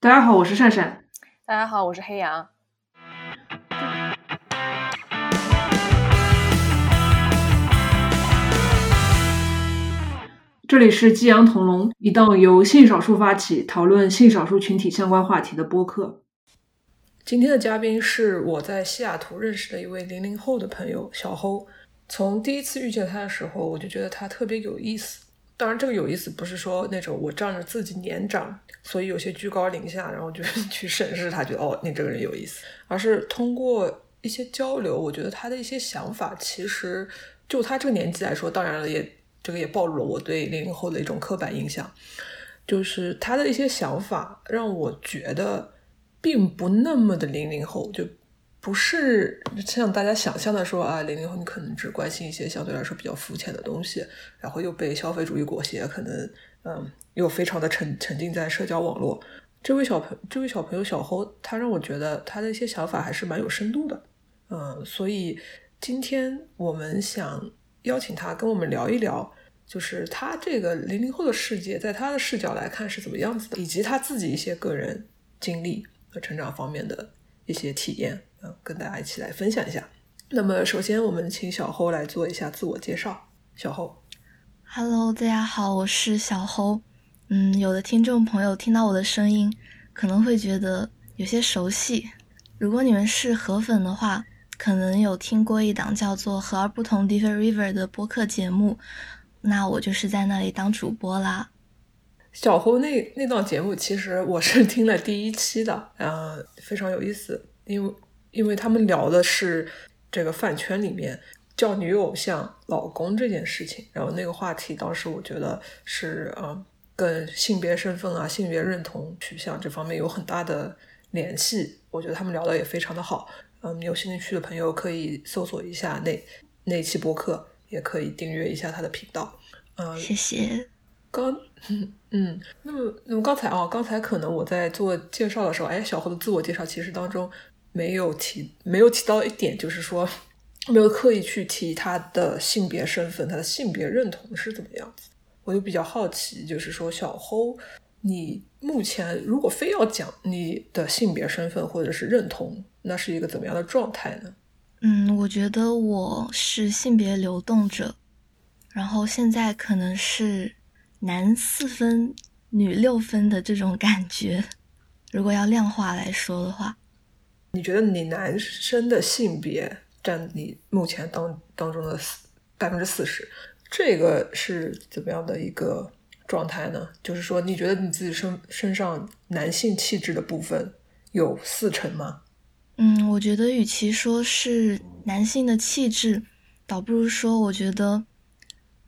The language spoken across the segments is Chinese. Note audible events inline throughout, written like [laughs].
大家好，我是善善。大家好，我是黑羊。这里是激扬同龙，一档由性少数发起讨论性少数群体相关话题的播客。今天的嘉宾是我在西雅图认识的一位零零后的朋友小侯。从第一次遇见他的时候，我就觉得他特别有意思。当然，这个有意思不是说那种我仗着自己年长，所以有些居高临下，然后就是 [laughs] 去审视他，觉得哦，你这个人有意思。而是通过一些交流，我觉得他的一些想法，其实就他这个年纪来说，当然了，也这个也暴露了我对零零后的一种刻板印象，就是他的一些想法让我觉得。并不那么的零零后，就不是像大家想象的说啊，零零后你可能只关心一些相对来说比较肤浅的东西，然后又被消费主义裹挟，可能嗯又非常的沉沉浸在社交网络。这位小朋这位小朋友小侯，他让我觉得他的一些想法还是蛮有深度的，嗯，所以今天我们想邀请他跟我们聊一聊，就是他这个零零后的世界，在他的视角来看是怎么样子的，以及他自己一些个人经历。和成长方面的一些体验，嗯，跟大家一起来分享一下。那么，首先我们请小侯来做一下自我介绍。小侯，Hello，大家好，我是小侯。嗯，有的听众朋友听到我的声音，可能会觉得有些熟悉。如果你们是河粉的话，可能有听过一档叫做《和而不同 Different River》的播客节目，那我就是在那里当主播啦。小侯那那档节目，其实我是听了第一期的，嗯，非常有意思，因为因为他们聊的是这个饭圈里面叫女偶像老公这件事情，然后那个话题当时我觉得是嗯，跟性别身份啊、性别认同取向这方面有很大的联系，我觉得他们聊的也非常的好，嗯，有兴趣的朋友可以搜索一下那那期播客，也可以订阅一下他的频道，嗯，谢谢。刚 [laughs] 嗯，那么那么刚才啊，刚才可能我在做介绍的时候，哎，小侯的自我介绍其实当中没有提没有提到一点，就是说 [laughs] 没有刻意去提他的性别身份，他的性别认同是怎么样子。我就比较好奇，就是说小侯，你目前如果非要讲你的性别身份或者是认同，那是一个怎么样的状态呢？嗯，我觉得我是性别流动者，然后现在可能是。男四分，女六分的这种感觉，如果要量化来说的话，你觉得你男生的性别占你目前当当中的四百分之四十，这个是怎么样的一个状态呢？就是说，你觉得你自己身身上男性气质的部分有四成吗？嗯，我觉得与其说是男性的气质，倒不如说，我觉得。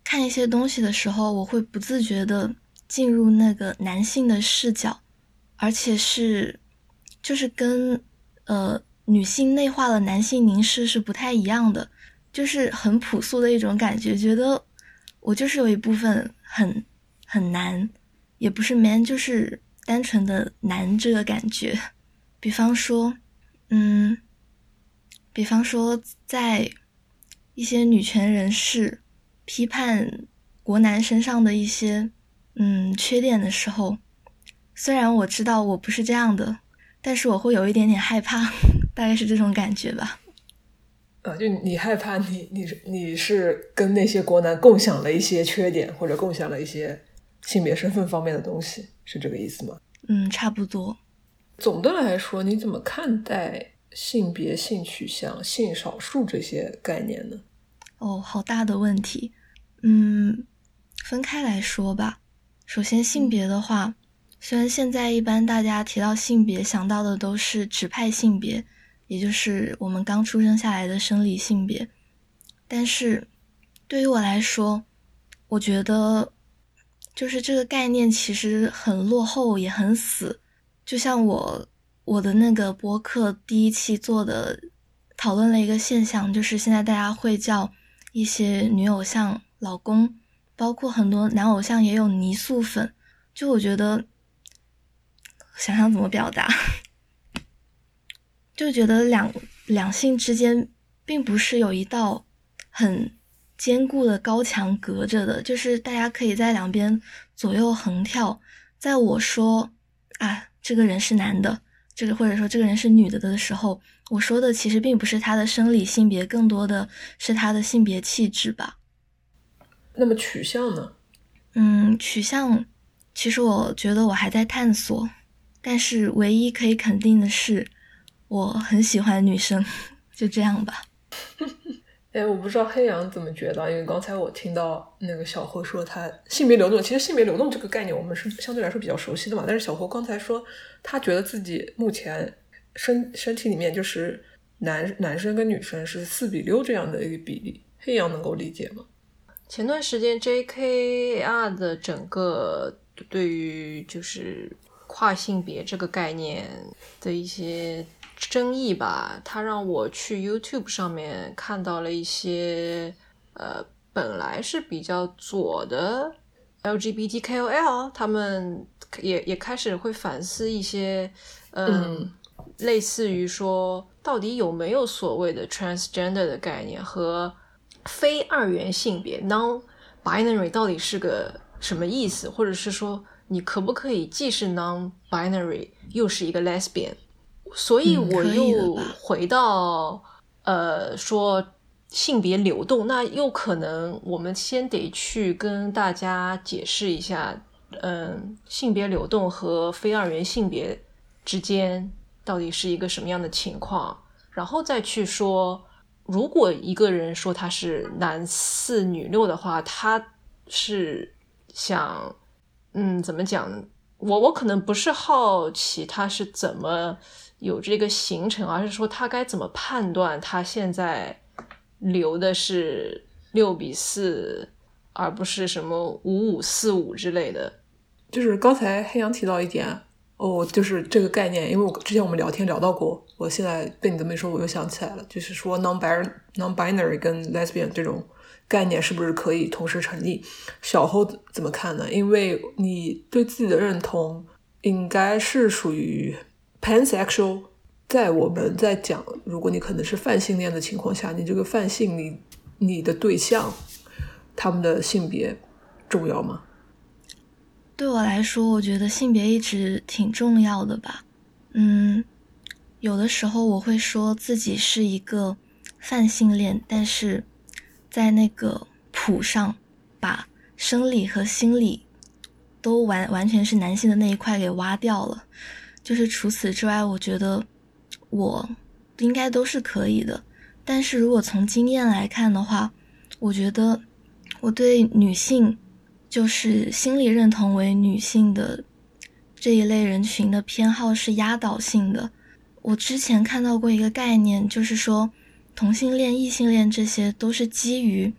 看一些东西的时候，我会不自觉的进入那个男性的视角，而且是，就是跟呃女性内化了男性凝视是不太一样的，就是很朴素的一种感觉，觉得我就是有一部分很很难，也不是 man，就是单纯的男这个感觉。比方说，嗯，比方说在一些女权人士。批判国男身上的一些嗯缺点的时候，虽然我知道我不是这样的，但是我会有一点点害怕，大概是这种感觉吧。啊，就你害怕你你你是跟那些国男共享了一些缺点，或者共享了一些性别身份方面的东西，是这个意思吗？嗯，差不多。总的来说，你怎么看待性别、性取向、性少数这些概念呢？哦，好大的问题。嗯，分开来说吧。首先，性别的话，虽然现在一般大家提到性别想到的都是指派性别，也就是我们刚出生下来的生理性别，但是对于我来说，我觉得就是这个概念其实很落后，也很死。就像我我的那个播客第一期做的，讨论了一个现象，就是现在大家会叫一些女偶像。老公，包括很多男偶像也有泥塑粉，就我觉得，想想怎么表达，就觉得两两性之间并不是有一道很坚固的高墙隔着的，就是大家可以在两边左右横跳。在我说啊，这个人是男的，这个或者说这个人是女的的时候，我说的其实并不是他的生理性别，更多的是他的性别气质吧。那么取向呢？嗯，取向，其实我觉得我还在探索，但是唯一可以肯定的是，我很喜欢女生，就这样吧。[laughs] 哎，我不知道黑羊怎么觉得，因为刚才我听到那个小侯说他性别流动，其实性别流动这个概念我们是相对来说比较熟悉的嘛。但是小侯刚才说他觉得自己目前身身体里面就是男男生跟女生是四比六这样的一个比例，黑羊能够理解吗？前段时间 JKR 的整个对于就是跨性别这个概念的一些。争议吧，他让我去 YouTube 上面看到了一些，呃，本来是比较左的 LGBT KOL，他们也也开始会反思一些，嗯，类似于说，到底有没有所谓的 transgender 的概念和非二元性别 non-binary 到底是个什么意思，或者是说，你可不可以既是 non-binary 又是一个 lesbian？所以我又回到，呃，说性别流动，那又可能我们先得去跟大家解释一下，嗯，性别流动和非二元性别之间到底是一个什么样的情况，然后再去说，如果一个人说他是男四女六的话，他是想，嗯，怎么讲？我我可能不是好奇他是怎么。有这个形成，而是说他该怎么判断他现在留的是六比四，而不是什么五五四五之类的。就是刚才黑羊提到一点哦，就是这个概念，因为我之前我们聊天聊到过，我现在被你这么一说，我又想起来了，就是说 non-binary non-binary 跟 lesbian 这种概念是不是可以同时成立？小后怎么看呢？因为你对自己的认同应该是属于。pansexual，在我们在讲，如果你可能是泛性恋的情况下，你这个泛性，你你的对象，他们的性别重要吗？对我来说，我觉得性别一直挺重要的吧。嗯，有的时候我会说自己是一个泛性恋，但是在那个谱上，把生理和心理都完完全是男性的那一块给挖掉了。就是除此之外，我觉得我应该都是可以的。但是如果从经验来看的话，我觉得我对女性，就是心理认同为女性的这一类人群的偏好是压倒性的。我之前看到过一个概念，就是说同性恋、异性恋这些都是基于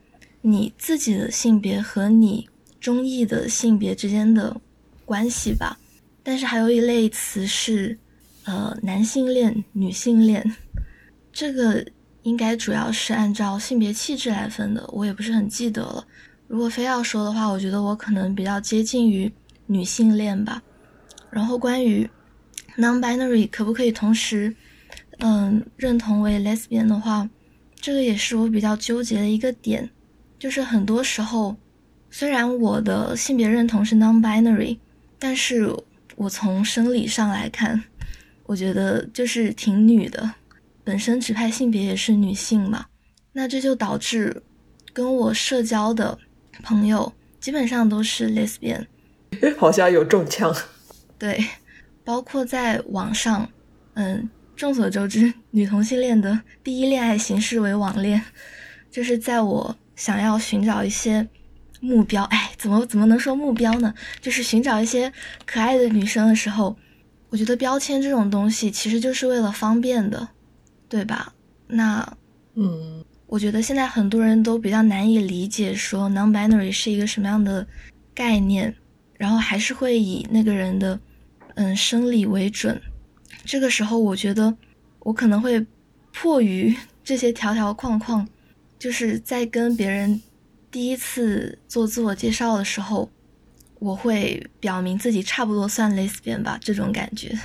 你自己的性别和你中意的性别之间的关系吧。但是还有一类词是，呃，男性恋、女性恋，[laughs] 这个应该主要是按照性别气质来分的，我也不是很记得了。如果非要说的话，我觉得我可能比较接近于女性恋吧。然后关于 non-binary 可不可以同时，嗯，认同为 lesbian 的话，这个也是我比较纠结的一个点。就是很多时候，虽然我的性别认同是 non-binary，但是。我从生理上来看，我觉得就是挺女的，本身指派性别也是女性嘛，那这就导致跟我社交的朋友基本上都是 lesbian，[laughs] 好像有中枪。对，包括在网上，嗯，众所周知，女同性恋的第一恋爱形式为网恋，就是在我想要寻找一些。目标，哎，怎么怎么能说目标呢？就是寻找一些可爱的女生的时候，我觉得标签这种东西其实就是为了方便的，对吧？那，嗯，我觉得现在很多人都比较难以理解说 non-binary 是一个什么样的概念，然后还是会以那个人的嗯生理为准。这个时候，我觉得我可能会迫于 [laughs] 这些条条框框，就是在跟别人。第一次做自我介绍的时候，我会表明自己差不多算 lesbian 吧，这种感觉。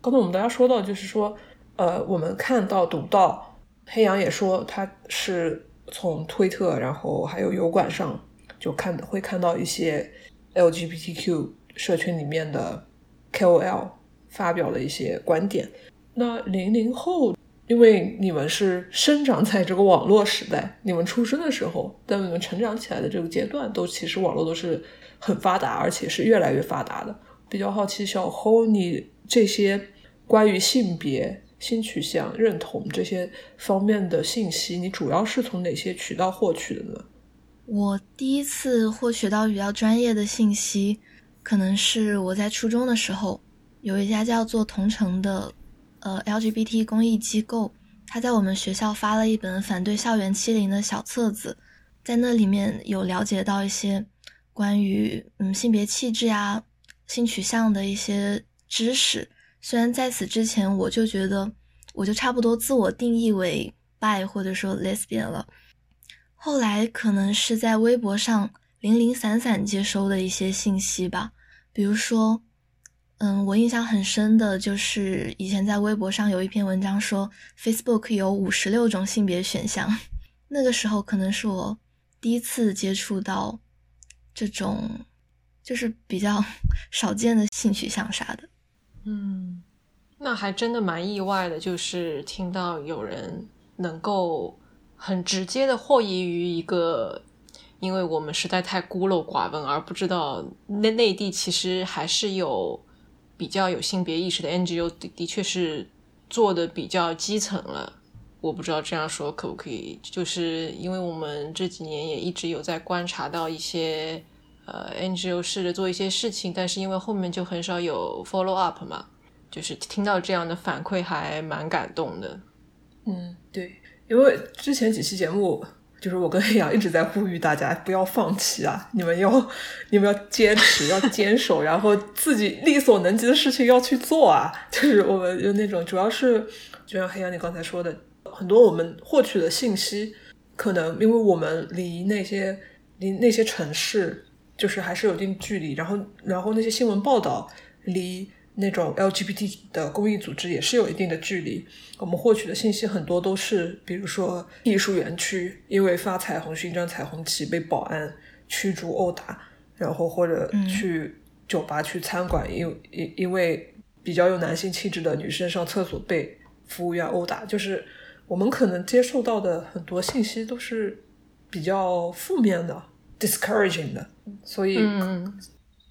刚才我们大家说到，就是说，呃，我们看到、读到，黑羊也说他是从推特，然后还有油管上就看会看到一些 LGBTQ 社群里面的 KOL 发表了一些观点。那零零后，因为你们是生长在这个网络时代，你们出生的时候，在你们成长起来的这个阶段，都其实网络都是很发达，而且是越来越发达的。比较好奇，小侯，你这些关于性别、性取向、认同这些方面的信息，你主要是从哪些渠道获取的呢？我第一次获取到比较专业的信息，可能是我在初中的时候，有一家叫做同城的，呃，LGBT 公益机构，他在我们学校发了一本反对校园欺凌的小册子，在那里面有了解到一些关于嗯性别气质呀、性取向的一些知识。虽然在此之前，我就觉得我就差不多自我定义为 bi 或者说 lesbian 了。后来可能是在微博上零零散散接收的一些信息吧，比如说，嗯，我印象很深的就是以前在微博上有一篇文章说 Facebook 有五十六种性别选项，那个时候可能是我第一次接触到这种就是比较 [laughs] 少见的性取向啥的。嗯，那还真的蛮意外的，就是听到有人能够。很直接的获益于一个，因为我们实在太孤陋寡闻，而不知道内内地其实还是有比较有性别意识的 NGO，的的确是做的比较基层了。我不知道这样说可不可以，就是因为我们这几年也一直有在观察到一些呃 NGO 试着做一些事情，但是因为后面就很少有 follow up 嘛，就是听到这样的反馈还蛮感动的。嗯，对。因为之前几期节目，就是我跟黑羊一直在呼吁大家不要放弃啊！你们要，你们要坚持，要坚守，然后自己力所能及的事情要去做啊！就是我们有那种，主要是就像黑羊你刚才说的，很多我们获取的信息，可能因为我们离那些离那些城市，就是还是有一定距离，然后然后那些新闻报道离。那种 LGBT 的公益组织也是有一定的距离，我们获取的信息很多都是，比如说艺术园区因为发彩虹勋章、彩虹旗被保安驱逐殴打，然后或者去酒吧、去餐馆，因因因为比较有男性气质的女生上厕所被服务员殴打，就是我们可能接受到的很多信息都是比较负面的、discouraging 的，所以。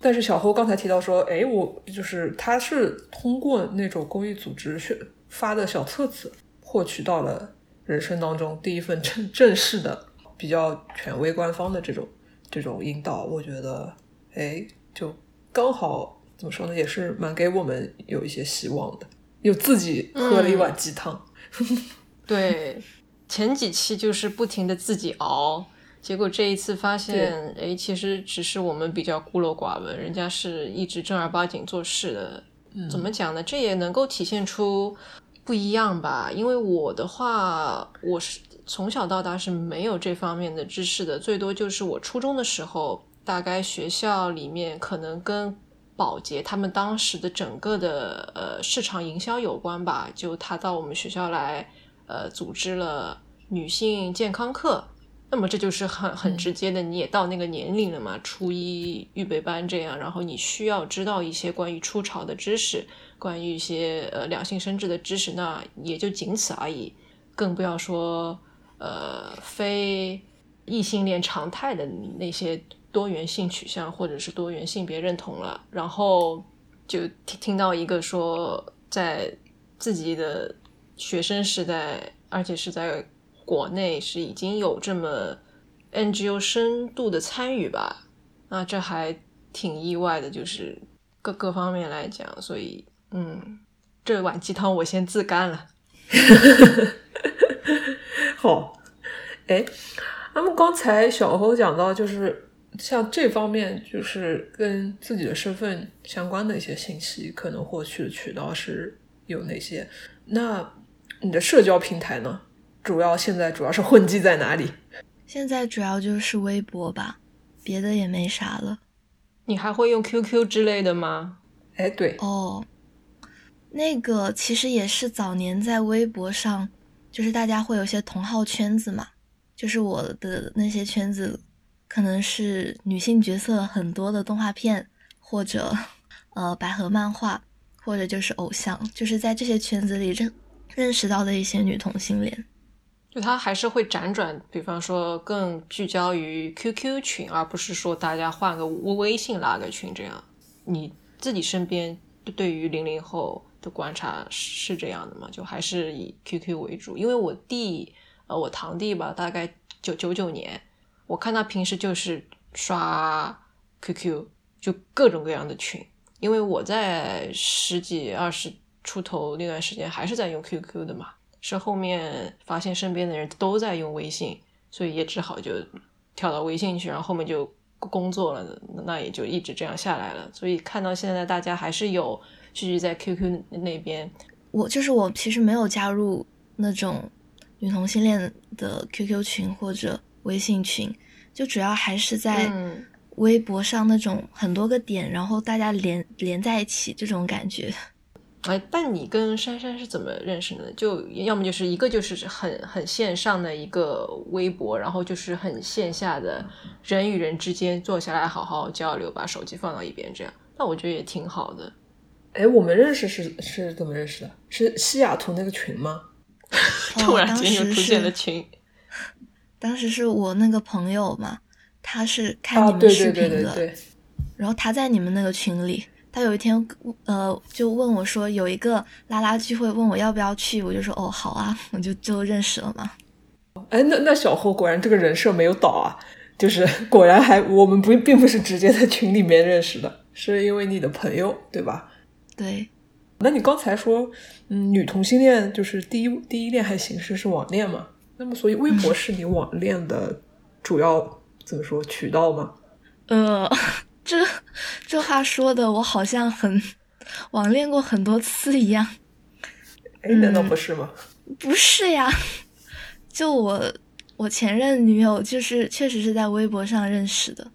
但是小侯刚才提到说，哎，我就是他是通过那种公益组织发的小册子，获取到了人生当中第一份正正式的、比较权威官方的这种这种引导。我觉得，哎，就刚好怎么说呢，也是蛮给我们有一些希望的，又自己喝了一碗鸡汤。[laughs] 对，前几期就是不停的自己熬。结果这一次发现，哎，其实只是我们比较孤陋寡闻，人家是一直正儿八经做事的。怎么讲呢？这也能够体现出不一样吧？因为我的话，我是从小到大是没有这方面的知识的，最多就是我初中的时候，大概学校里面可能跟保洁他们当时的整个的呃市场营销有关吧，就他到我们学校来，呃，组织了女性健康课。那么这就是很很直接的，你也到那个年龄了嘛，初一预备班这样，然后你需要知道一些关于初潮的知识，关于一些呃两性生殖的知识，那也就仅此而已，更不要说呃非异性恋常态的那些多元性取向或者是多元性别认同了。然后就听听到一个说，在自己的学生时代，而且是在。国内是已经有这么 NGO 深度的参与吧？那这还挺意外的，就是各各方面来讲，所以嗯，这碗鸡汤我先自干了。[laughs] 好，哎，那么刚才小侯讲到，就是像这方面，就是跟自己的身份相关的一些信息，可能获取的渠道是有哪些？那你的社交平台呢？主要现在主要是混迹在哪里？现在主要就是微博吧，别的也没啥了。你还会用 QQ 之类的吗？哎，对哦，那个其实也是早年在微博上，就是大家会有些同号圈子嘛，就是我的那些圈子，可能是女性角色很多的动画片，或者呃百合漫画，或者就是偶像，就是在这些圈子里认认识到的一些女同性恋。就他还是会辗转，比方说更聚焦于 QQ 群，而不是说大家换个微微信拉个群这样。你自己身边对于零零后的观察是这样的吗？就还是以 QQ 为主？因为我弟，呃，我堂弟吧，大概九九九年，我看他平时就是刷 QQ，就各种各样的群。因为我在十几二十出头那段时间还是在用 QQ 的嘛。是后面发现身边的人都在用微信，所以也只好就跳到微信去，然后后面就工作了，那也就一直这样下来了。所以看到现在大家还是有聚集在 QQ 那边。我就是我，其实没有加入那种女同性恋的 QQ 群或者微信群，就主要还是在微博上那种很多个点，然后大家连连在一起这种感觉。哎，但你跟珊珊是怎么认识的？就要么就是一个就是很很线上的一个微博，然后就是很线下的人与人之间坐下来好好交流，把手机放到一边这样。那我觉得也挺好的。哎，我们认识是是怎么认识的？是西雅图那个群吗？[laughs] 突然间又出现了群。当时是我那个朋友嘛，他是看你们视频的，然后他在你们那个群里。他有一天，呃，就问我说有一个拉拉聚会，问我要不要去，我就说哦好啊，我就就认识了嘛。哎，那那小侯果然这个人设没有倒啊，就是 [laughs] 果然还我们不并不是直接在群里面认识的，是因为你的朋友对吧？对。那你刚才说，嗯，女同性恋就是第一第一恋爱形式是网恋嘛？那么所以微博 [laughs] 是你网恋的主要怎么说渠道吗？呃。这这话说的，我好像很网恋过很多次一样。哎，难道不是吗？不是呀，就我我前任女友，就是确实是在微博上认识的。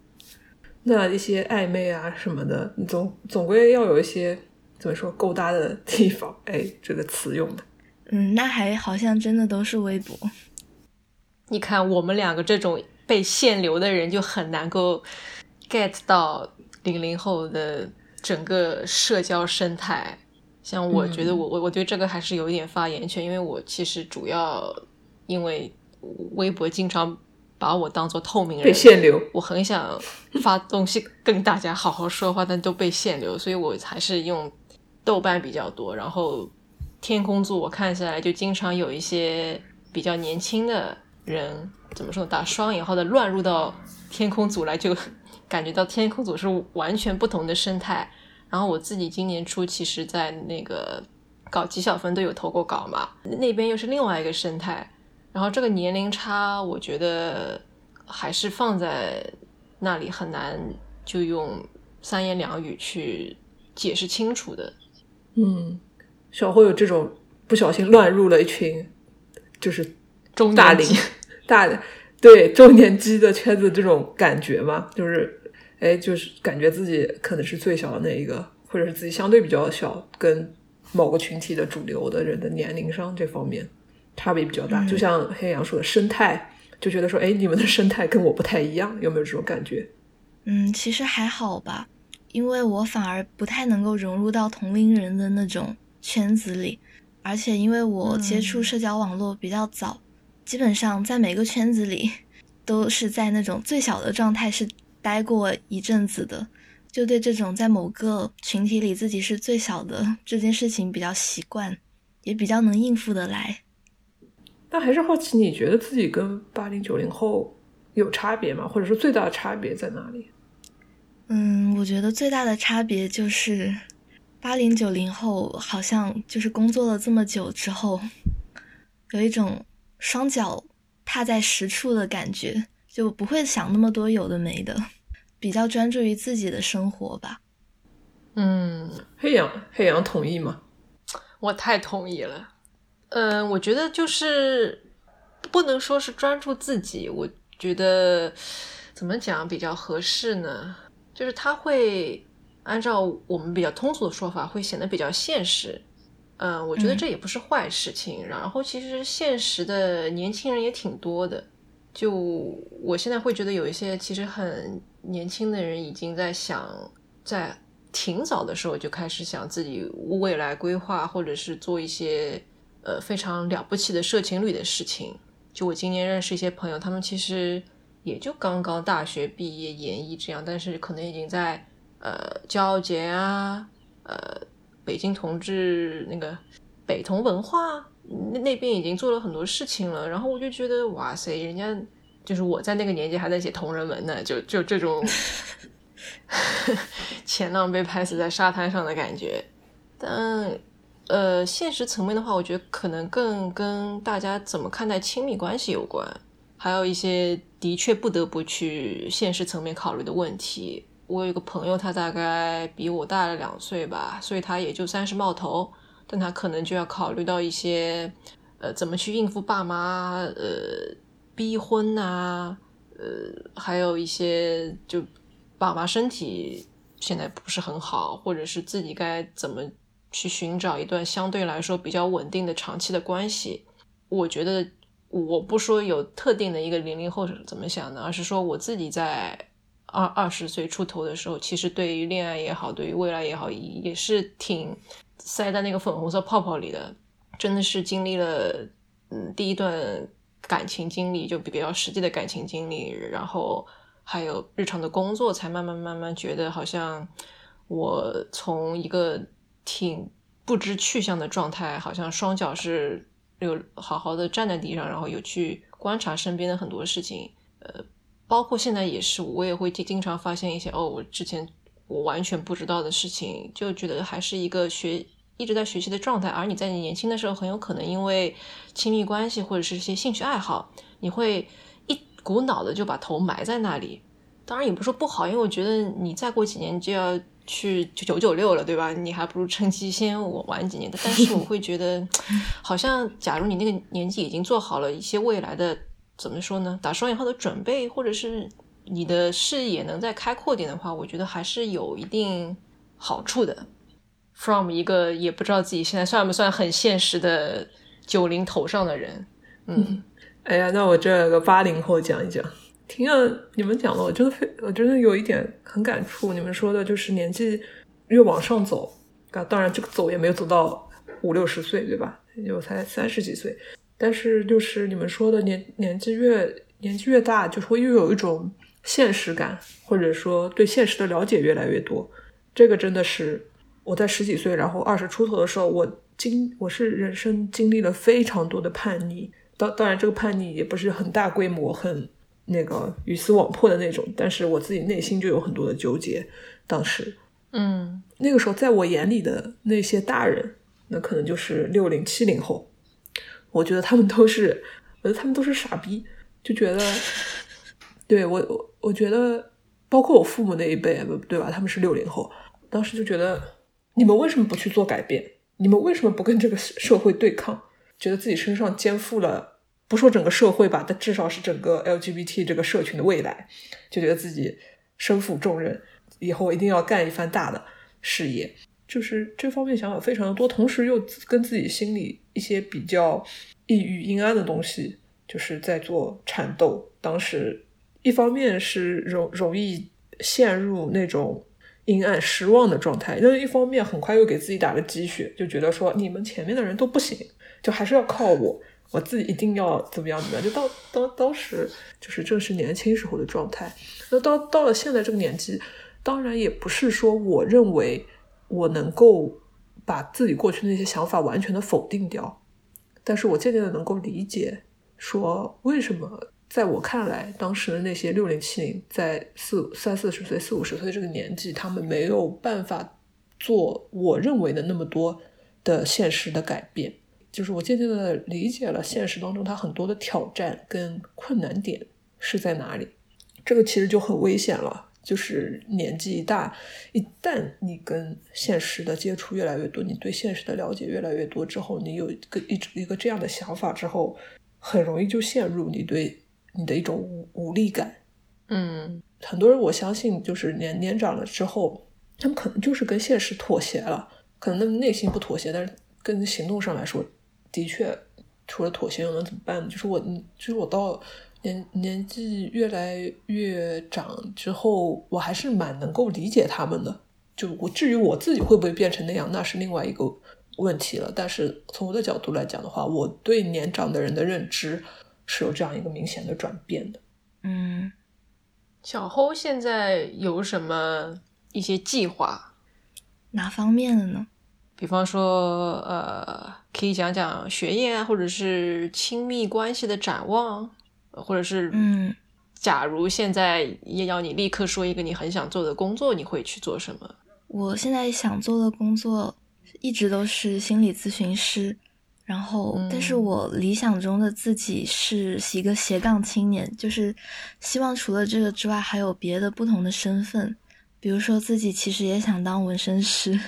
那一些暧昧啊什么的，你总总归要有一些怎么说勾搭的地方。哎，这个词用的。嗯，那还好像真的都是微博。你看，我们两个这种被限流的人，就很难够。Get 到零零后的整个社交生态，像我觉得我我我对这个还是有一点发言权，因为我其实主要因为微博经常把我当做透明人，被限流，我很想发东西跟大家好好说话，但都被限流，所以我还是用豆瓣比较多。然后天空组我看下来就经常有一些比较年轻的人，怎么说打双引号的乱入到天空组来就。感觉到天空组是完全不同的生态。然后我自己今年初其实，在那个搞极小分都有投过稿嘛，那边又是另外一个生态。然后这个年龄差，我觉得还是放在那里很难就用三言两语去解释清楚的。嗯，小慧有这种不小心乱入了一群，就是中大龄大对中年机的圈子这种感觉吗？就是。哎，就是感觉自己可能是最小的那一个，或者是自己相对比较小，跟某个群体的主流的人的年龄上这方面差别比较大。就像黑羊说的生态，就觉得说，哎，你们的生态跟我不太一样，有没有这种感觉？嗯，其实还好吧，因为我反而不太能够融入到同龄人的那种圈子里，而且因为我接触社交网络比较早，基本上在每个圈子里 [laughs] 都是在那种最小的状态是。待过一阵子的，就对这种在某个群体里自己是最小的这件事情比较习惯，也比较能应付得来。但还是好奇，你觉得自己跟八零九零后有差别吗？或者说最大的差别在哪里？嗯，我觉得最大的差别就是八零九零后好像就是工作了这么久之后，有一种双脚踏在实处的感觉。就不会想那么多有的没的，比较专注于自己的生活吧。嗯，黑羊，黑羊同意吗？我太同意了。嗯，我觉得就是不能说是专注自己，我觉得怎么讲比较合适呢？就是他会按照我们比较通俗的说法，会显得比较现实。嗯，我觉得这也不是坏事情。然后其实现实的年轻人也挺多的。就我现在会觉得有一些其实很年轻的人已经在想，在挺早的时候就开始想自己未来规划，或者是做一些呃非常了不起的社情侣的事情。就我今年认识一些朋友，他们其实也就刚刚大学毕业、研一这样，但是可能已经在呃交节啊，呃北京同志那个北同文化那那边已经做了很多事情了。然后我就觉得哇塞，人家就是我在那个年纪还在写同人文呢，就就这种。[laughs] 前浪被拍死在沙滩上的感觉，但呃，现实层面的话，我觉得可能更跟大家怎么看待亲密关系有关，还有一些的确不得不去现实层面考虑的问题。我有一个朋友，他大概比我大了两岁吧，所以他也就三十冒头，但他可能就要考虑到一些呃，怎么去应付爸妈呃逼婚呐，呃，还有一些就。爸妈身体现在不是很好，或者是自己该怎么去寻找一段相对来说比较稳定的长期的关系？我觉得我不说有特定的一个零零后是怎么想的，而是说我自己在二二十岁出头的时候，其实对于恋爱也好，对于未来也好，也是挺塞在那个粉红色泡泡里的。真的是经历了嗯第一段感情经历，就比较实际的感情经历，然后。还有日常的工作，才慢慢慢慢觉得好像我从一个挺不知去向的状态，好像双脚是有好好的站在地上，然后有去观察身边的很多事情，呃，包括现在也是，我也会经经常发现一些哦，我之前我完全不知道的事情，就觉得还是一个学一直在学习的状态。而你在你年轻的时候，很有可能因为亲密关系或者是一些兴趣爱好，你会一。股脑的就把头埋在那里，当然也不是说不好，因为我觉得你再过几年就要去九九六了，对吧？你还不如趁机先我玩几年的。但是我会觉得，[laughs] 好像假如你那个年纪已经做好了一些未来的怎么说呢，打双引号的准备，或者是你的视野能再开阔点的话，我觉得还是有一定好处的。From 一个也不知道自己现在算不算很现实的九零头上的人，嗯。[laughs] 哎呀，那我这个八零后讲一讲，听了你们讲的，我真的非，我真的有一点很感触。你们说的就是年纪越往上走，啊，当然这个走也没有走到五六十岁，对吧？我才三十几岁，但是就是你们说的年年纪越年纪越大，就是会又有一种现实感，或者说对现实的了解越来越多。这个真的是我在十几岁，然后二十出头的时候，我经我是人生经历了非常多的叛逆。当当然，这个叛逆也不是很大规模、很那个鱼死网破的那种，但是我自己内心就有很多的纠结。当时，嗯，那个时候在我眼里的那些大人，那可能就是六零、七零后，我觉得他们都是，我觉得他们都是傻逼，就觉得，[laughs] 对我，我觉得，包括我父母那一辈，对吧？他们是六零后，当时就觉得，你们为什么不去做改变？你们为什么不跟这个社会对抗？觉得自己身上肩负了，不说整个社会吧，但至少是整个 LGBT 这个社群的未来，就觉得自己身负重任，以后一定要干一番大的事业，就是这方面想法非常的多，同时又跟自己心里一些比较抑郁阴暗的东西，就是在做缠斗。当时一方面是容容易陷入那种阴暗失望的状态，另一方面很快又给自己打了鸡血，就觉得说你们前面的人都不行。就还是要靠我，我自己一定要怎么样怎么样。就到当当时就是正是年轻时候的状态。那到到了现在这个年纪，当然也不是说我认为我能够把自己过去那些想法完全的否定掉，但是我渐渐的能够理解，说为什么在我看来，当时的那些六零七零，在四三四十岁、四五十岁这个年纪，他们没有办法做我认为的那么多的现实的改变。就是我渐渐的理解了现实当中它很多的挑战跟困难点是在哪里，这个其实就很危险了。就是年纪一大，一旦你跟现实的接触越来越多，你对现实的了解越来越多之后，你有一个一直一个这样的想法之后，很容易就陷入你对你的一种无无力感。嗯，很多人我相信就是年年长了之后，他们可能就是跟现实妥协了，可能他们内心不妥协，但是跟行动上来说。的确，除了妥协又能怎么办呢？就是我，就是我到年年纪越来越长之后，我还是蛮能够理解他们的。就我至于我自己会不会变成那样，那是另外一个问题了。但是从我的角度来讲的话，我对年长的人的认知是有这样一个明显的转变的。嗯，小侯现在有什么一些计划？哪方面的呢？比方说，呃，可以讲讲学业啊，或者是亲密关系的展望，或者是，嗯，假如现在也要你立刻说一个你很想做的工作，你会去做什么？我现在想做的工作一直都是心理咨询师，然后，但是我理想中的自己是一个斜杠青年，就是希望除了这个之外，还有别的不同的身份，比如说自己其实也想当纹身师，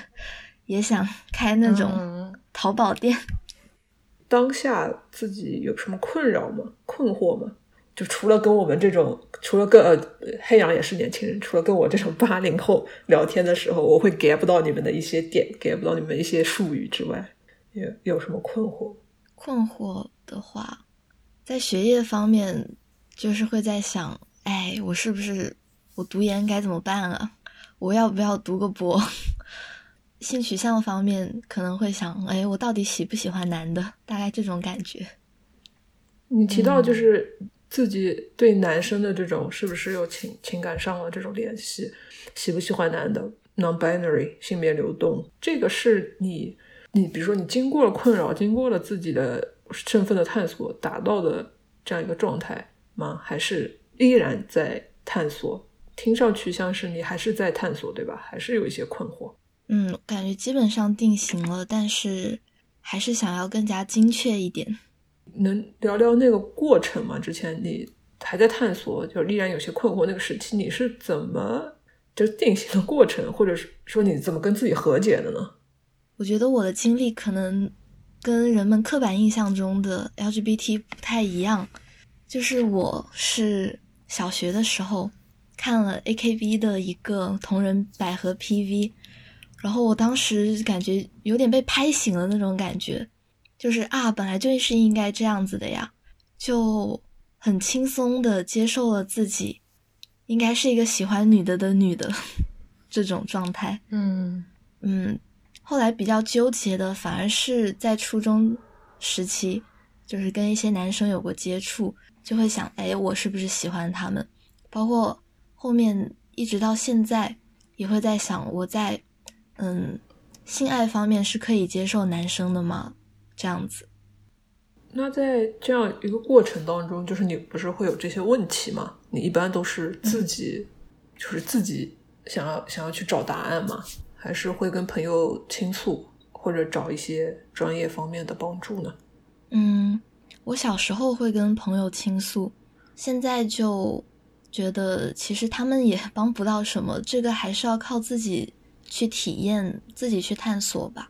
也想开那种淘宝店。[laughs] 当下自己有什么困扰吗？困惑吗？就除了跟我们这种，除了跟呃黑羊也是年轻人，除了跟我这种八零后聊天的时候，我会 get 不到你们的一些点，get 不到你们一些术语之外，有有什么困惑？困惑的话，在学业方面，就是会在想，哎，我是不是我读研该怎么办啊？我要不要读个博？[laughs] 性取向方面可能会想，哎，我到底喜不喜欢男的？大概这种感觉。你提到就是自己对男生的这种是不是有情情感上的这种联系？喜不喜欢男的？Non-binary 性别流动，这个是你你比如说你经过了困扰，经过了自己的身份的探索达到的这样一个状态吗？还是依然在探索？听上去像是你还是在探索，对吧？还是有一些困惑。嗯，感觉基本上定型了，但是还是想要更加精确一点。能聊聊那个过程吗？之前你还在探索，就依然有些困惑，那个时期你是怎么就定型的过程，或者是说你怎么跟自己和解的呢？我觉得我的经历可能跟人们刻板印象中的 LGBT 不太一样，就是我是小学的时候看了 AKB 的一个同人百合 PV。然后我当时感觉有点被拍醒了那种感觉，就是啊，本来就是应该这样子的呀，就很轻松的接受了自己应该是一个喜欢女的的女的 [laughs] 这种状态。嗯嗯，后来比较纠结的反而是在初中时期，就是跟一些男生有过接触，就会想，哎，我是不是喜欢他们？包括后面一直到现在，也会在想，我在。嗯，性爱方面是可以接受男生的吗？这样子。那在这样一个过程当中，就是你不是会有这些问题吗？你一般都是自己，就是自己想要想要去找答案吗？还是会跟朋友倾诉，或者找一些专业方面的帮助呢？嗯，我小时候会跟朋友倾诉，现在就觉得其实他们也 [laughs] 帮不到什么，这个还是要靠自己。去体验，自己去探索吧。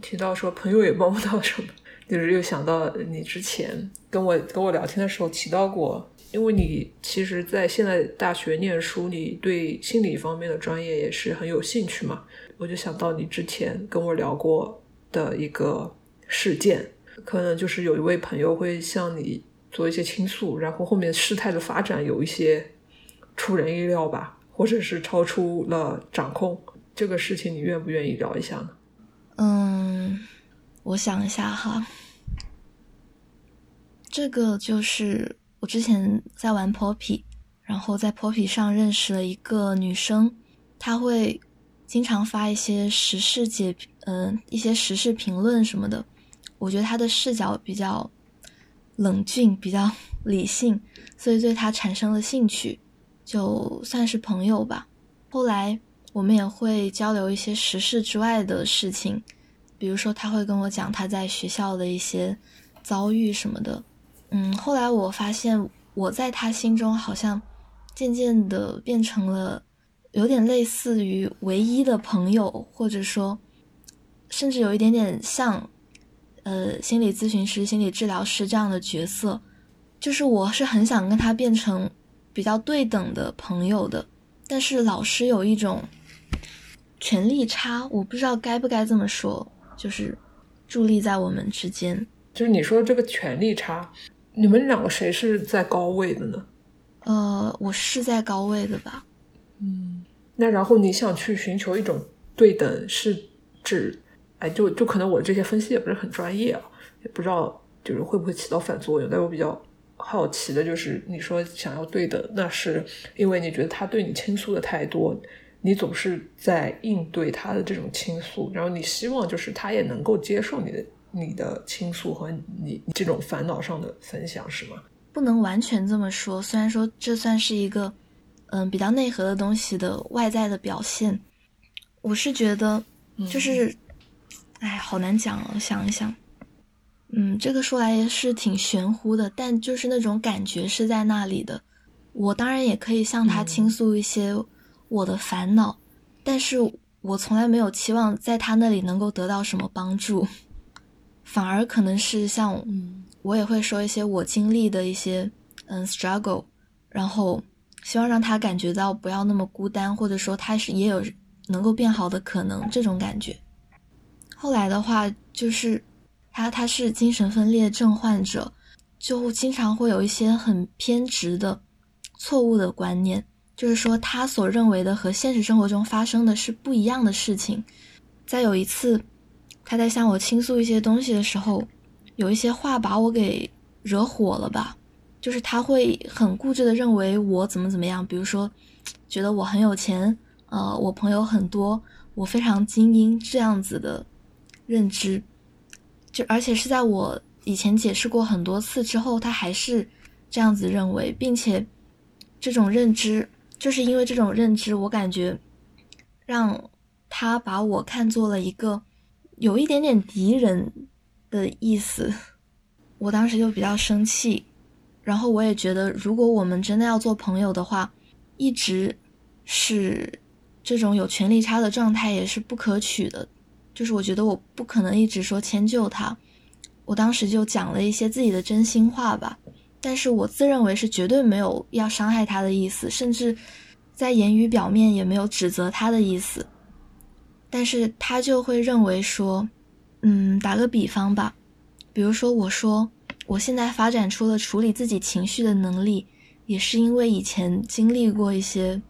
提到说朋友也帮不到什么，就是又想到你之前跟我跟我聊天的时候提到过，因为你其实，在现在大学念书，你对心理方面的专业也是很有兴趣嘛。我就想到你之前跟我聊过的一个事件，可能就是有一位朋友会向你做一些倾诉，然后后面事态的发展有一些出人意料吧，或者是超出了掌控。这个事情你愿不愿意聊一下呢？嗯，我想一下哈。这个就是我之前在玩 Poppy，然后在 Poppy 上认识了一个女生，她会经常发一些时事解，嗯，一些时事评论什么的。我觉得她的视角比较冷峻，比较 [laughs] 理性，所以对她产生了兴趣，就算是朋友吧。后来。我们也会交流一些时事之外的事情，比如说他会跟我讲他在学校的一些遭遇什么的。嗯，后来我发现我在他心中好像渐渐的变成了有点类似于唯一的朋友，或者说甚至有一点点像呃心理咨询师、心理治疗师这样的角色。就是我是很想跟他变成比较对等的朋友的，但是老师有一种。权力差，我不知道该不该这么说，就是伫立在我们之间。就是你说这个权力差，你们两个谁是在高位的呢？呃，我是在高位的吧。嗯，那然后你想去寻求一种对等是指，哎，就就可能我这些分析也不是很专业啊，也不知道就是会不会起到反作用。但我比较好奇的就是，你说想要对等，那是因为你觉得他对你倾诉的太多，你总是在应对他的这种倾诉，然后你希望就是他也能够接受你的你的倾诉和你这种烦恼上的分享，是吗？不能完全这么说，虽然说这算是一个。嗯，比较内核的东西的外在的表现，我是觉得就是，哎，好难讲哦。想一想，嗯，这个说来也是挺玄乎的，但就是那种感觉是在那里的。我当然也可以向他倾诉一些我的烦恼，但是我从来没有期望在他那里能够得到什么帮助，反而可能是像，嗯，我也会说一些我经历的一些嗯 struggle，然后。希望让他感觉到不要那么孤单，或者说他是也有能够变好的可能这种感觉。后来的话，就是他他是精神分裂症患者，就经常会有一些很偏执的、错误的观念，就是说他所认为的和现实生活中发生的是不一样的事情。在有一次，他在向我倾诉一些东西的时候，有一些话把我给惹火了吧。就是他会很固执的认为我怎么怎么样，比如说，觉得我很有钱，呃，我朋友很多，我非常精英这样子的认知，就而且是在我以前解释过很多次之后，他还是这样子认为，并且这种认知就是因为这种认知，我感觉让他把我看作了一个有一点点敌人的意思，我当时就比较生气。然后我也觉得，如果我们真的要做朋友的话，一直是这种有权力差的状态也是不可取的。就是我觉得我不可能一直说迁就他，我当时就讲了一些自己的真心话吧。但是我自认为是绝对没有要伤害他的意思，甚至在言语表面也没有指责他的意思。但是他就会认为说，嗯，打个比方吧，比如说我说。我现在发展出了处理自己情绪的能力，也是因为以前经历过一些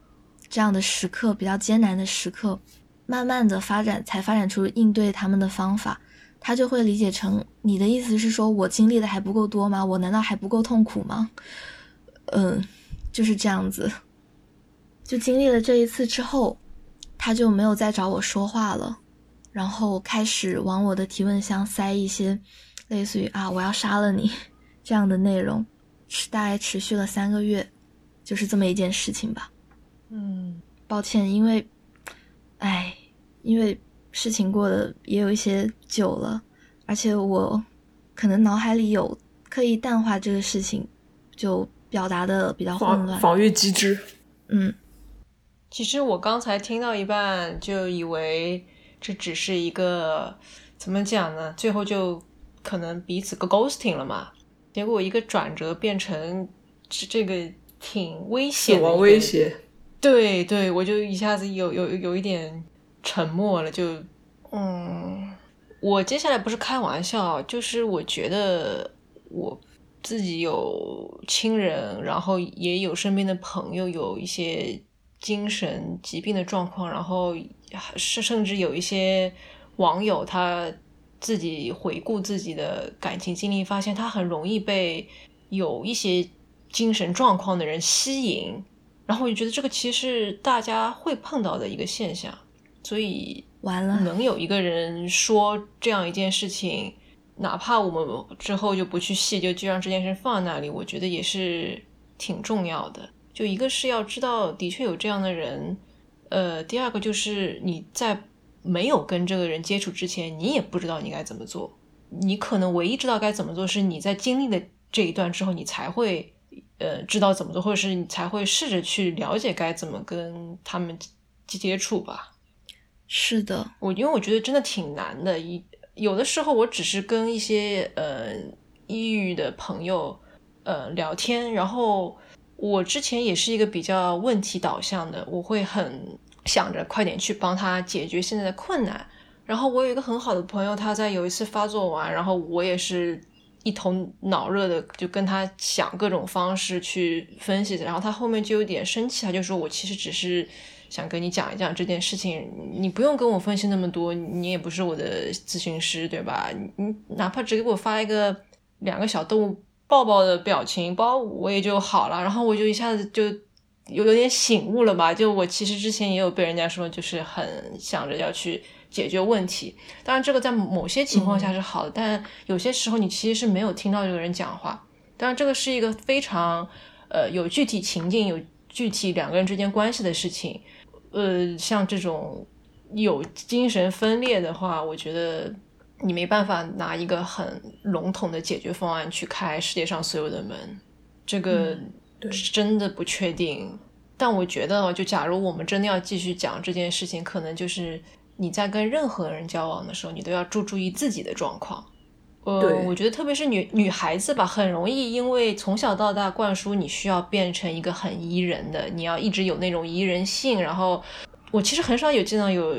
这样的时刻，比较艰难的时刻，慢慢的发展才发展出应对他们的方法。他就会理解成你的意思是说我经历的还不够多吗？我难道还不够痛苦吗？嗯，就是这样子。就经历了这一次之后，他就没有再找我说话了，然后开始往我的提问箱塞一些。类似于啊，我要杀了你 [laughs] 这样的内容，持大概持续了三个月，就是这么一件事情吧。嗯，抱歉，因为，哎，因为事情过得也有一些久了，而且我可能脑海里有刻意淡化这个事情，就表达的比较混乱。防御机制。嗯，其实我刚才听到一半就以为这只是一个怎么讲呢？最后就。可能彼此个 ghosting 了嘛？结果一个转折变成这这个挺危险，死亡威胁。对对，我就一下子有有有一点沉默了。就嗯，我接下来不是开玩笑，就是我觉得我自己有亲人，然后也有身边的朋友有一些精神疾病的状况，然后甚甚至有一些网友他。自己回顾自己的感情经历，发现他很容易被有一些精神状况的人吸引，然后我就觉得这个其实大家会碰到的一个现象，所以完了能有一个人说这样一件事情，哪怕我们之后就不去细，究就让这件事放在那里，我觉得也是挺重要的。就一个是要知道的确有这样的人，呃，第二个就是你在。没有跟这个人接触之前，你也不知道你该怎么做。你可能唯一知道该怎么做，是你在经历的这一段之后，你才会呃知道怎么做，或者是你才会试着去了解该怎么跟他们接触吧。是的，我因为我觉得真的挺难的。一有的时候，我只是跟一些呃抑郁的朋友呃聊天，然后我之前也是一个比较问题导向的，我会很。想着快点去帮他解决现在的困难，然后我有一个很好的朋友，他在有一次发作完，然后我也是一头脑热的就跟他想各种方式去分析，然后他后面就有点生气，他就说我其实只是想跟你讲一讲这件事情，你不用跟我分析那么多，你也不是我的咨询师，对吧？你哪怕只给我发一个两个小动物抱抱的表情包，我也就好了。然后我就一下子就有有点醒悟了吧？就我其实之前也有被人家说，就是很想着要去解决问题。当然，这个在某些情况下是好的，但有些时候你其实是没有听到这个人讲话。当然，这个是一个非常呃有具体情境有。具体两个人之间关系的事情，呃，像这种有精神分裂的话，我觉得你没办法拿一个很笼统的解决方案去开世界上所有的门，这个真的不确定。但我觉得，就假如我们真的要继续讲这件事情，可能就是你在跟任何人交往的时候，你都要注注意自己的状况。呃，我觉得特别是女女孩子吧，很容易因为从小到大灌输你需要变成一个很宜人的，你要一直有那种宜人性。然后我其实很少有见到有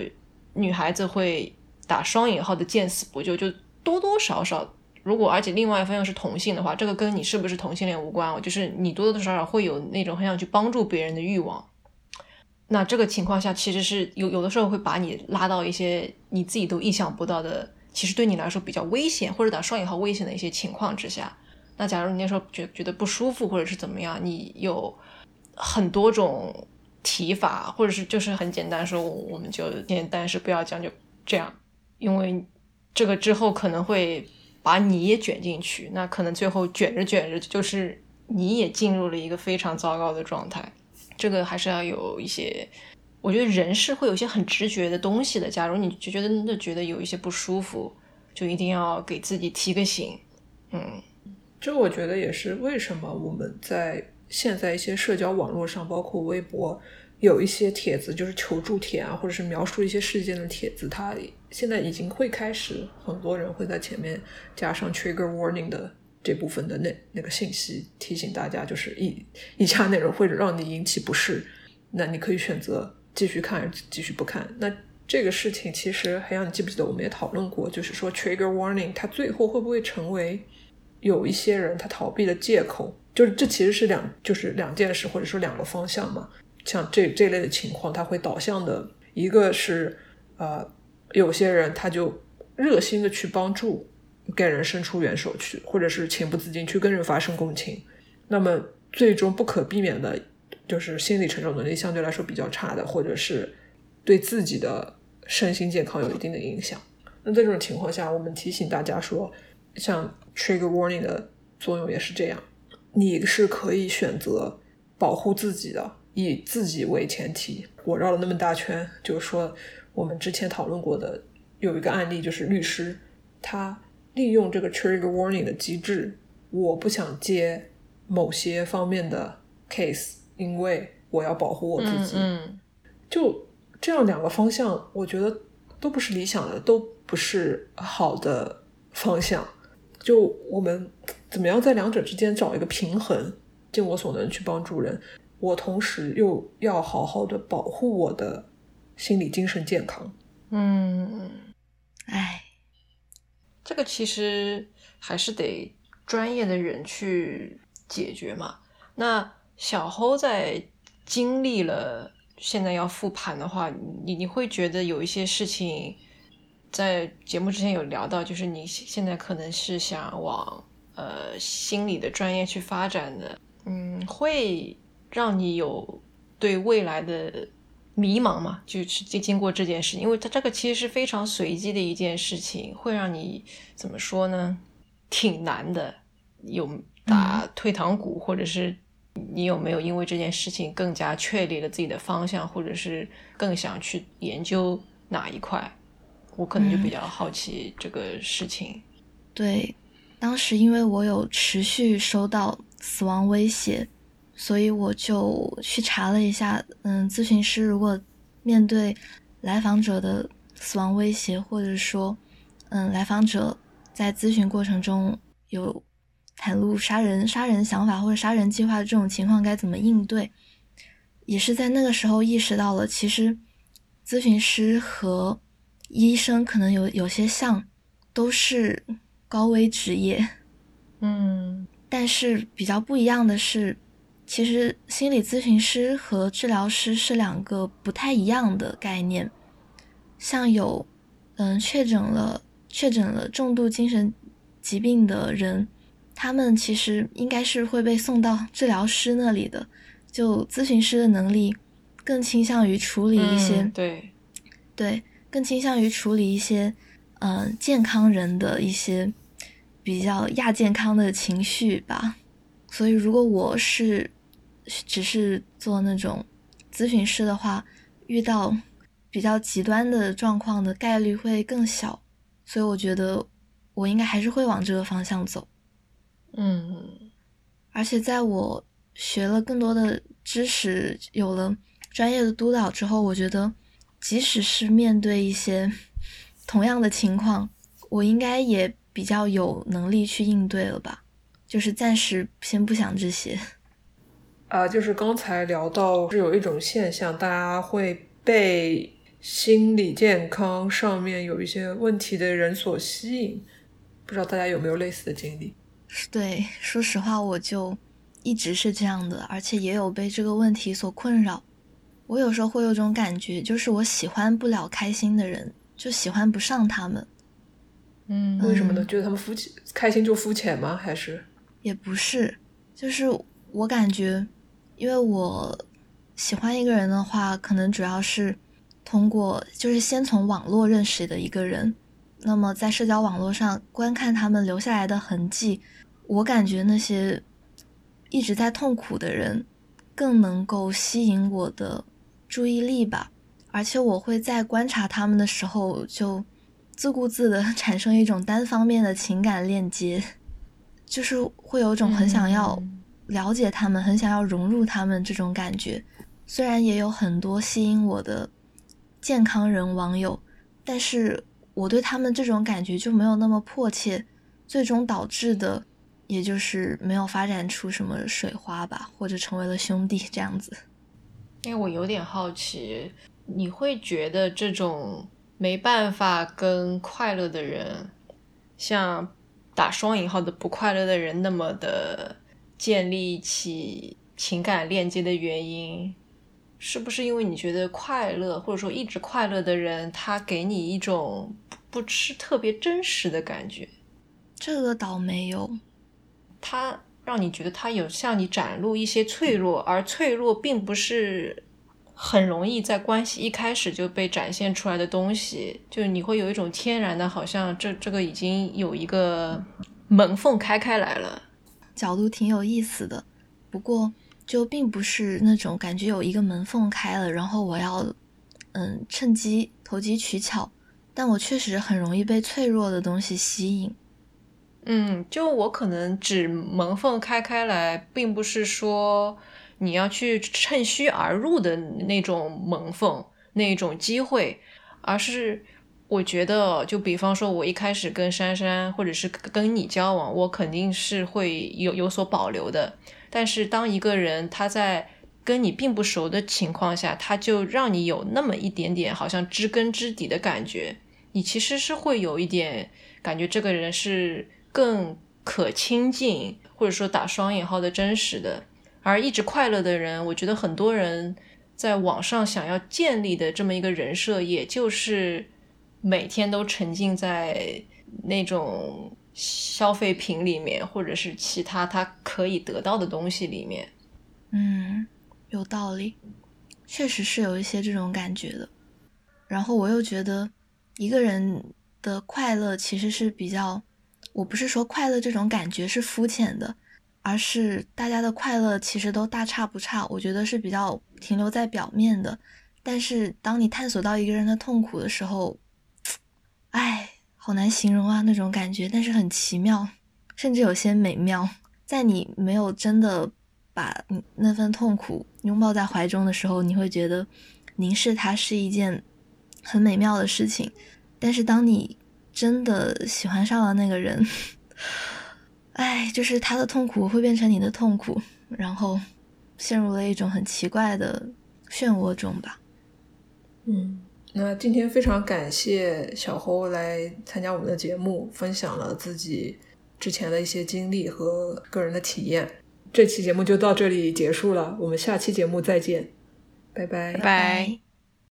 女孩子会打双引号的见死不救，就多多少少，如果而且另外一方又是同性的话，这个跟你是不是同性恋无关哦，就是你多多少少会有那种很想去帮助别人的欲望。那这个情况下，其实是有有的时候会把你拉到一些你自己都意想不到的。其实对你来说比较危险，或者打双引号危险的一些情况之下，那假如你那时候觉觉得不舒服，或者是怎么样，你有很多种提法，或者是就是很简单说，我们就简单是不要讲，就这样，因为这个之后可能会把你也卷进去，那可能最后卷着卷着，就是你也进入了一个非常糟糕的状态，这个还是要有一些。我觉得人是会有一些很直觉的东西的。假如你就觉得真的觉得有一些不舒服，就一定要给自己提个醒。嗯，这我觉得也是为什么我们在现在一些社交网络上，包括微博，有一些帖子就是求助帖啊，或者是描述一些事件的帖子，它现在已经会开始，很多人会在前面加上 trigger warning 的这部分的那那个信息，提醒大家就是以以下内容会让你引起不适，那你可以选择。继续看，继续不看。那这个事情其实，黑阳，你记不记得我们也讨论过？就是说，trigger warning，它最后会不会成为有一些人他逃避的借口？就是这其实是两，就是两件事，或者说两个方向嘛。像这这类的情况，它会导向的一个是，呃，有些人他就热心的去帮助，给人伸出援手去，或者是情不自禁去跟人发生共情。那么最终不可避免的。就是心理承受能力相对来说比较差的，或者是对自己的身心健康有一定的影响。那在这种情况下，我们提醒大家说，像 trigger warning 的作用也是这样，你是可以选择保护自己的，以自己为前提。我绕了那么大圈，就是说我们之前讨论过的有一个案例，就是律师他利用这个 trigger warning 的机制，我不想接某些方面的 case。因为我要保护我自己，就这样两个方向，我觉得都不是理想的，都不是好的方向。就我们怎么样在两者之间找一个平衡，尽我所能去帮助人，我同时又要好好的保护我的心理精神健康。嗯，哎，这个其实还是得专业的人去解决嘛。那。小侯在经历了现在要复盘的话，你你会觉得有一些事情，在节目之前有聊到，就是你现在可能是想往呃心理的专业去发展的，嗯，会让你有对未来的迷茫嘛？就是经经过这件事情，因为它这个其实是非常随机的一件事情，会让你怎么说呢？挺难的，有打退堂鼓，或者是。你有没有因为这件事情更加确立了自己的方向，或者是更想去研究哪一块？我可能就比较好奇这个事情。对，当时因为我有持续收到死亡威胁，所以我就去查了一下。嗯，咨询师如果面对来访者的死亡威胁，或者说，嗯，来访者在咨询过程中有。袒露杀人、杀人想法或者杀人计划的这种情况该怎么应对？也是在那个时候意识到了，其实咨询师和医生可能有有些像，都是高危职业。嗯，但是比较不一样的是，其实心理咨询师和治疗师是两个不太一样的概念。像有嗯确诊了确诊了重度精神疾病的人，他们其实应该是会被送到治疗师那里的。就咨询师的能力更倾向于处理一些，对对，更倾向于处理一些嗯健康人的一些比较亚健康的情绪吧。所以，如果我是只是做那种咨询师的话，遇到比较极端的状况的概率会更小。所以，我觉得我应该还是会往这个方向走。嗯，而且在我学了更多的知识，有了专业的督导之后，我觉得即使是面对一些同样的情况，我应该也比较有能力去应对了吧。就是暂时先不想这些，啊，就是刚才聊到是有一种现象，大家会被心理健康上面有一些问题的人所吸引，不知道大家有没有类似的经历？对，说实话，我就一直是这样的，而且也有被这个问题所困扰。我有时候会有种感觉，就是我喜欢不了开心的人，就喜欢不上他们。嗯，为什么呢？觉得他们肤浅，开心就肤浅吗？还是？也不是，就是我感觉，因为我喜欢一个人的话，可能主要是通过，就是先从网络认识的一个人，那么在社交网络上观看他们留下来的痕迹，我感觉那些一直在痛苦的人更能够吸引我的注意力吧，而且我会在观察他们的时候，就自顾自的 [laughs] 产生一种单方面的情感链接。就是会有种很想要了解他们，很想要融入他们这种感觉。虽然也有很多吸引我的健康人网友，但是我对他们这种感觉就没有那么迫切，最终导致的也就是没有发展出什么水花吧，或者成为了兄弟这样子。因为我有点好奇，你会觉得这种没办法跟快乐的人，像。打双引号的不快乐的人那么的建立起情感链接的原因，是不是因为你觉得快乐或者说一直快乐的人，他给你一种不是特别真实的感觉？这个倒没有，他让你觉得他有向你展露一些脆弱，而脆弱并不是。很容易在关系一开始就被展现出来的东西，就你会有一种天然的，好像这这个已经有一个门缝开开来了，角度挺有意思的。不过就并不是那种感觉有一个门缝开了，然后我要嗯趁机投机取巧。但我确实很容易被脆弱的东西吸引。嗯，就我可能指门缝开开来，并不是说。你要去趁虚而入的那种门缝、那种机会，而是我觉得，就比方说，我一开始跟珊珊或者是跟你交往，我肯定是会有有所保留的。但是，当一个人他在跟你并不熟的情况下，他就让你有那么一点点好像知根知底的感觉，你其实是会有一点感觉，这个人是更可亲近，或者说打双引号的真实的。而一直快乐的人，我觉得很多人在网上想要建立的这么一个人设，也就是每天都沉浸在那种消费品里面，或者是其他他可以得到的东西里面。嗯，有道理，确实是有一些这种感觉的。然后我又觉得，一个人的快乐其实是比较，我不是说快乐这种感觉是肤浅的。而是大家的快乐其实都大差不差，我觉得是比较停留在表面的。但是当你探索到一个人的痛苦的时候，唉，好难形容啊那种感觉，但是很奇妙，甚至有些美妙。在你没有真的把那份痛苦拥抱在怀中的时候，你会觉得凝视它是一件很美妙的事情。但是当你真的喜欢上了那个人，哎，就是他的痛苦会变成你的痛苦，然后陷入了一种很奇怪的漩涡中吧。嗯，那今天非常感谢小侯来参加我们的节目，分享了自己之前的一些经历和个人的体验。这期节目就到这里结束了，我们下期节目再见，拜拜。拜拜。